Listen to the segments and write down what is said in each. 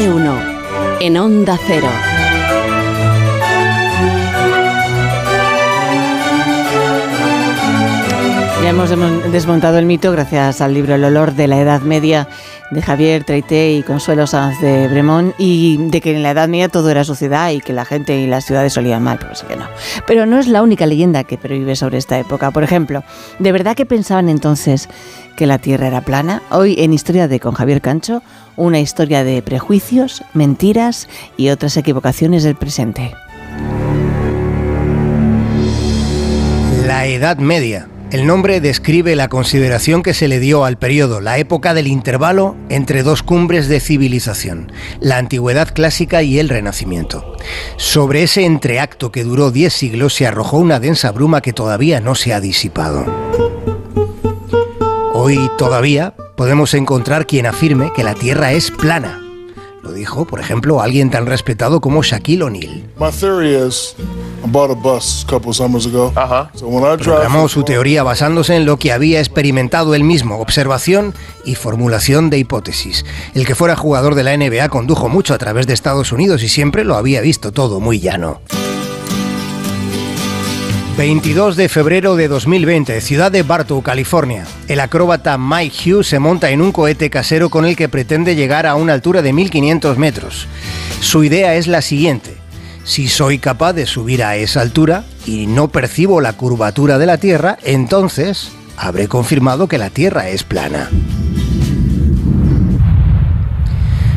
de uno en Onda Cero. Ya hemos desmontado el mito gracias al libro El olor de la Edad Media de Javier Treité y Consuelo Sanz de Bremón y de que en la Edad Media todo era sociedad y que la gente y las ciudades solían mal, pero que no. Pero no es la única leyenda que prohíbe sobre esta época. Por ejemplo, ¿de verdad que pensaban entonces que la Tierra era plana? Hoy en Historia de con Javier Cancho, una historia de prejuicios, mentiras y otras equivocaciones del presente. La Edad Media el nombre describe la consideración que se le dio al periodo, la época del intervalo entre dos cumbres de civilización, la antigüedad clásica y el renacimiento. Sobre ese entreacto que duró 10 siglos se arrojó una densa bruma que todavía no se ha disipado. Hoy todavía podemos encontrar quien afirme que la Tierra es plana. Lo dijo, por ejemplo, alguien tan respetado como Shaquille O'Neal. Programó su teoría basándose en lo que había experimentado él mismo, observación y formulación de hipótesis. El que fuera jugador de la NBA condujo mucho a través de Estados Unidos y siempre lo había visto todo muy llano. 22 de febrero de 2020, ciudad de Bartow, California. El acróbata Mike Hughes se monta en un cohete casero con el que pretende llegar a una altura de 1500 metros. Su idea es la siguiente si soy capaz de subir a esa altura y no percibo la curvatura de la Tierra, entonces habré confirmado que la Tierra es plana.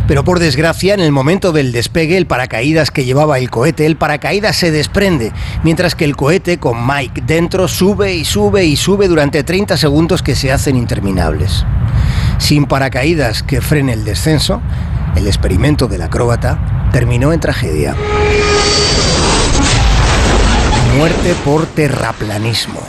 Pero por desgracia, en el momento del despegue, el paracaídas que llevaba el cohete, el paracaídas se desprende, mientras que el cohete con Mike dentro sube y sube y sube durante 30 segundos que se hacen interminables. Sin paracaídas que frene el descenso, el experimento del acróbata terminó en tragedia. Muerte por terraplanismo.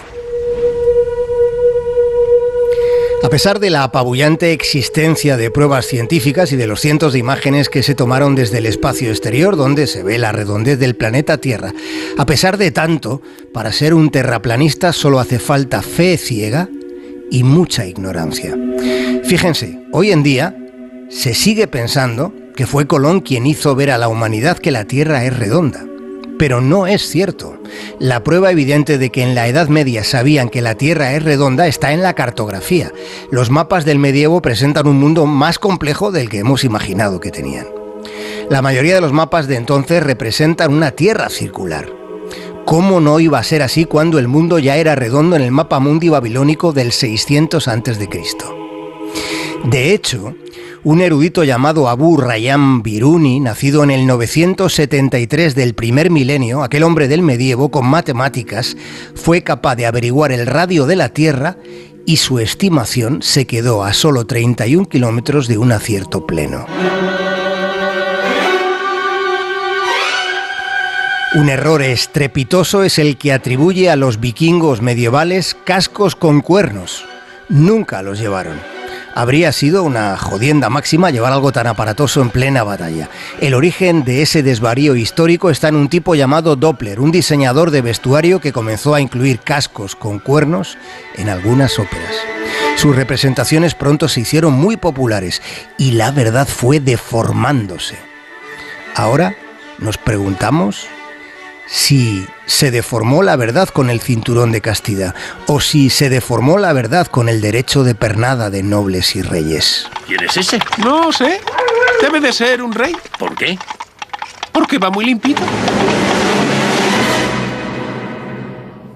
A pesar de la apabullante existencia de pruebas científicas y de los cientos de imágenes que se tomaron desde el espacio exterior donde se ve la redondez del planeta Tierra, a pesar de tanto, para ser un terraplanista solo hace falta fe ciega y mucha ignorancia. Fíjense, hoy en día se sigue pensando que fue Colón quien hizo ver a la humanidad que la Tierra es redonda. Pero no es cierto. La prueba evidente de que en la Edad Media sabían que la Tierra es redonda está en la cartografía. Los mapas del medievo presentan un mundo más complejo del que hemos imaginado que tenían. La mayoría de los mapas de entonces representan una Tierra circular. ¿Cómo no iba a ser así cuando el mundo ya era redondo en el mapa mundi babilónico del 600 a.C.? De hecho, un erudito llamado Abu Rayyan Biruni, nacido en el 973 del primer milenio, aquel hombre del medievo con matemáticas, fue capaz de averiguar el radio de la Tierra y su estimación se quedó a solo 31 kilómetros de un acierto pleno. Un error estrepitoso es el que atribuye a los vikingos medievales cascos con cuernos. Nunca los llevaron habría sido una jodienda máxima llevar algo tan aparatoso en plena batalla. El origen de ese desvarío histórico está en un tipo llamado Doppler, un diseñador de vestuario que comenzó a incluir cascos con cuernos en algunas óperas. Sus representaciones pronto se hicieron muy populares y la verdad fue deformándose. Ahora nos preguntamos si se deformó la verdad con el cinturón de castidad o si se deformó la verdad con el derecho de pernada de nobles y reyes. ¿Quién es ese? No sé. Debe de ser un rey. ¿Por qué? Porque va muy limpito.